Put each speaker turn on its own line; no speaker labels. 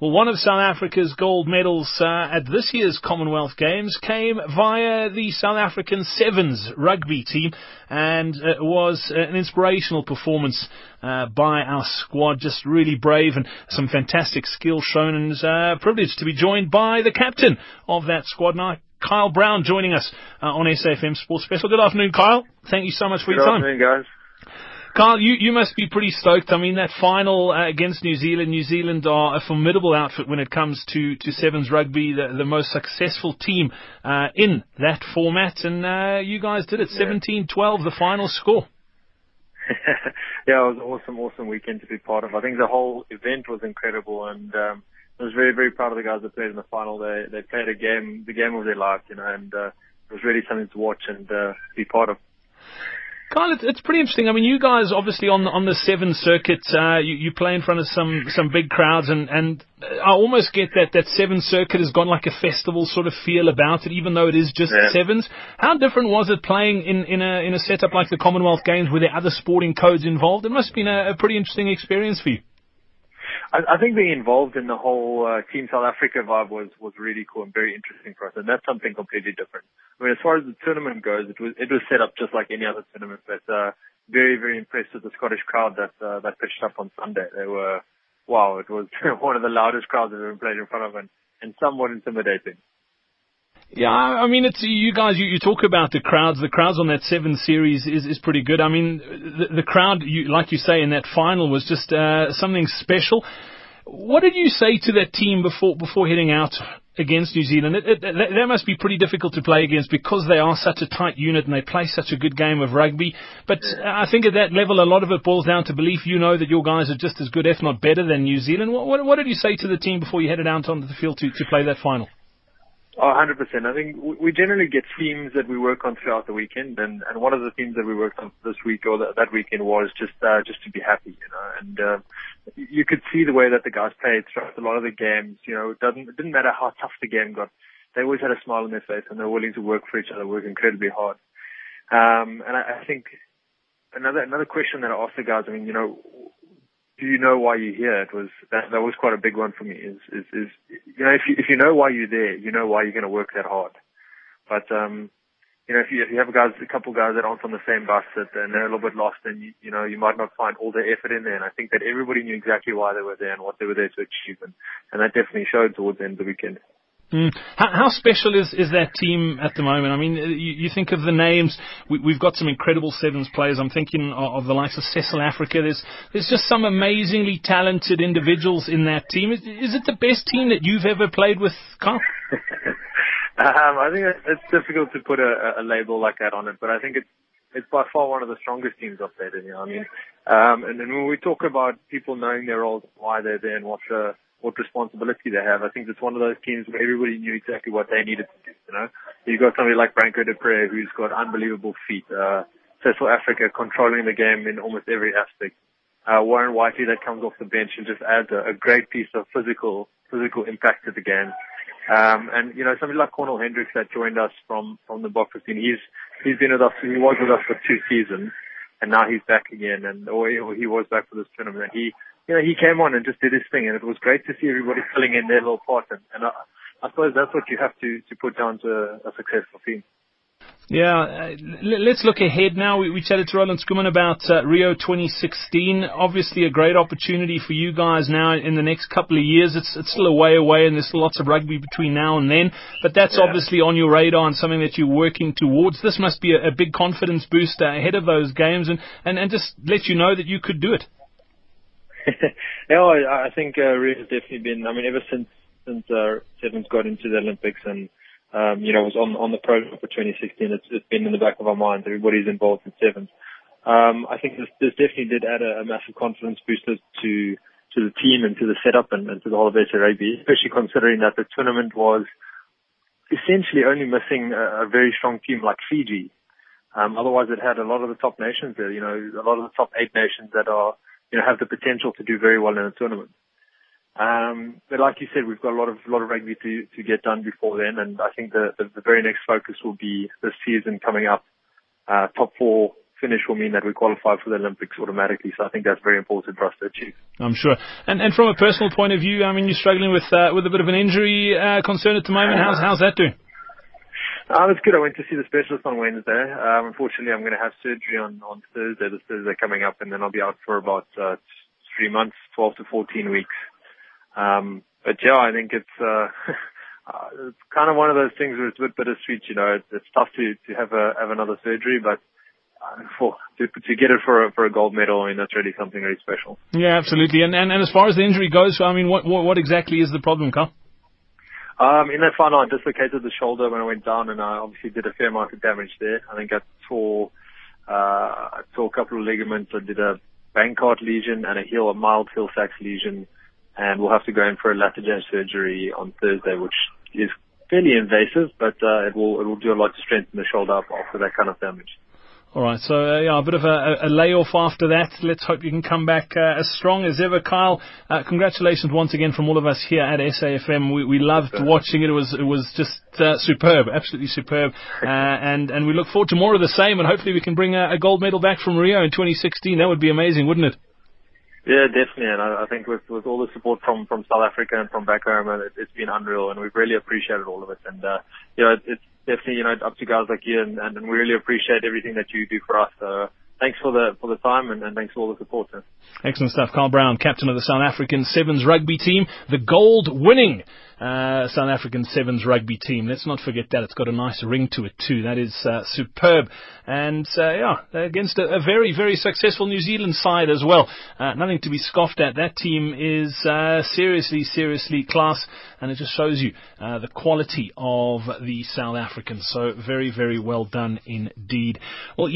Well, one of South Africa's gold medals uh, at this year's Commonwealth Games came via the South African Sevens rugby team and it was an inspirational performance uh, by our squad. Just really brave and some fantastic skill shown and uh, privileged to be joined by the captain of that squad now. Kyle Brown joining us uh, on SAFM Sports Special. Good afternoon, Kyle. Thank you so much for
Good
your time.
Good afternoon, guys.
Kyle, you, you must be pretty stoked. I mean, that final uh, against New Zealand, New Zealand are a formidable outfit when it comes to, to Sevens rugby, the, the most successful team uh, in that format, and uh, you guys did it, 17-12, the final score.
yeah, it was an awesome, awesome weekend to be part of. I think the whole event was incredible, and um, I was very, very proud of the guys that played in the final. They they played a game, the game of their life, you know, and uh, it was really something to watch and uh, be part of.
Kyle, it's, pretty interesting. I mean, you guys obviously on the, on the seven circuit, uh, you, you play in front of some, some big crowds, and, and I almost get that that seven circuit has got like a festival sort of feel about it, even though it is just
Yeah.
sevens. How different was it playing in, in a in a setup like the Commonwealth Games, where there are other sporting codes involved? It must have been a, a pretty interesting experience for you.
I, I think being involved in the whole uh, Team South Africa vibe was was really cool and very interesting for us, and that's something completely different. I mean, as far as the tournament goes, it was it was set up just like any other tournament, but uh, very very impressed with the Scottish crowd that uh, that pitched up on Sunday. They were wow, it was one of the loudest crowds I've ever played in front of, and and somewhat intimidating.
Yeah, I mean, it's you guys. You, you talk about the crowds. The crowds on that seven series is, is pretty good. I mean, the, the crowd, you, like you say, in that final was just uh, something special. What did you say to that team before before heading out against New Zealand? It, it, that that must be pretty difficult to play against because they are such a tight unit and they play such a good game of rugby. But I think at that level, a lot of it boils down to belief. You know that your guys are just as good, if not better, than New Zealand. What, what, what did you say to the team before you headed out onto the field to, to play that final?
Oh, 100%. I think we generally get themes that we work on throughout the weekend, and, and one of the themes that we worked on this week or that, that weekend was just uh, just to be happy, you know. And uh, you could see the way that the guys played throughout a lot of the games. You know, it doesn't it didn't matter how tough the game got. They always had a smile on their face, and they were willing to work for each other, work incredibly hard. Um, and I, I think another another question that I asked the guys. I mean, you know, do you know why you're here? It was that that was quite a big one for me. Is is is you know if you if you know why you're there, you know why you're going to work that hard. But um, you know if you if you have guys a couple guys that aren't on the same bus that and they're a little bit lost, then you you know you might not find all their effort in there. And I think that everybody knew exactly why they were there and what they were there to achieve, and, and that definitely showed towards the end of the weekend.
Mm. How, how special is, is that team at the moment? I mean, uh, you, you think of the names. We, we've got some incredible sevens players. I'm thinking of, of the likes of Cecil Afrika. There's there's just some amazingly talented individuals in that team. Is, is it the best team that you've ever played with, Kyle?
um, I think it's it's difficult to put a, a label like that on it, but I think it's it's by far one of the strongest teams up there, played in. You know, I mean, um, and then when we talk about people knowing their roles, why they're there, and what the what responsibility they have, I think it's one of those teams where everybody knew exactly what they needed to do. You know, you've got somebody like Branco du Preez who's got unbelievable feet. Uh, Cecil Afrika controlling the game in almost every aspect. Uh, Warren Whiteley that comes off the bench and just adds a, a great piece of physical physical impact to the game. Um, and you know, somebody like Cornal Hendricks that joined us from from the 15, he's he's been with us. He was with us for two seasons, and now he's back again. And or he, was back for this tournament. And he, you know, he came on and just did his thing, and it was great to see everybody filling in their little part. And, and I, I suppose that's what you have to to put down to a successful team.
Yeah, uh, l- let's look ahead now. We, we chatted to Roland Schoeman about uh, Rio 2016. Obviously, a great opportunity for you guys now in the next couple of years. It's, it's still a way away, and there's lots of rugby between now and then. But that's
Yeah.
obviously on your radar and something that you're working towards. This must be a, a big confidence booster ahead of those games, and, and, and just let you know that you could do it.
yeah, I, I think uh, Rio has definitely been. I mean, ever since since uh, Sevens got into the Olympics and um, you know was on on the program for 2016, it's, it's been in the back of our minds. Everybody's involved in Sevens. Um, I think this, this definitely did add a, a massive confidence booster to to the team and to the setup and, and to the whole of SRAB, especially considering that the tournament was essentially only missing a, a very strong team like Fiji. Um, otherwise, it had a lot of the top nations there. You know, a lot of the top eight nations that are you know have the potential to do very well in a tournament. Um, but like you said, we've got a lot of a lot of rugby to to get done before then, and I think the the, the very next focus will be this season coming up. Uh, top four finish will mean that we qualify for the Olympics automatically. So I think that's very important for us to achieve.
I'm sure. And and from a personal point of view, I mean, you're struggling with uh, with a bit of an injury uh, concern at the moment. How's how's that doing?
Um, it's good. I went to see the specialist on Wednesday. Um, unfortunately, I'm going to have surgery on on Thursday. This Thursday coming up, and then I'll be out for about uh, three months, 12 to 14 weeks. Um, but yeah, I think it's. Uh, uh, it's kind of one of those things where it's a bit bittersweet. You know, it's, it's tough to to have a have another surgery, but uh, for to to get it for a, for a gold medal, I mean that's really something really special.
Yeah, absolutely. And and, and as far as the injury goes, I mean, what what, what exactly is the problem, Kyle?
Um, in that final, I dislocated the shoulder when I went down, and I obviously did a fair amount of damage there. I think I tore, uh, I tore a couple of ligaments. I did a Bankart lesion and a heel, a mild Hill-Sachs lesion, and we'll have to go in for a Latarjet surgery on Thursday, which is fairly invasive, but uh, it will it will do a lot to strengthen the shoulder up after that kind of damage.
All right, so uh, yeah, a bit of a, a, layoff after that. Let's hope you can come back uh, as strong as ever, Kyle. Uh, congratulations once again from all of us here at SAFM. We, we loved watching it. It was it was just uh, superb, absolutely superb, uh, and and we look forward to more of the same. And hopefully we can bring a, a gold medal back from Rio in 2016. That would be amazing, wouldn't it?
Yeah, definitely, and I, I think with with all the support from from South Africa and from back home, it, it's been unreal, and we've really appreciated all of it. And uh, you know, it, it's definitely, you know, up to guys like you, and, and we really appreciate everything that you do for us. So thanks for the for the time and, and thanks for all the support. Sir.
Excellent stuff. Kyle Brown, captain of the South African Sevens rugby team, the gold winning uh, South African Sevens rugby team. Let's not forget that. It's got a nice ring to it too. That is uh, superb. And uh, yeah, against a, a, very, very successful New Zealand side as well. Uh, nothing to be scoffed at. That team is uh, seriously, seriously class. And it just shows you uh, the quality of the South Africans. So very, very well done indeed. Well,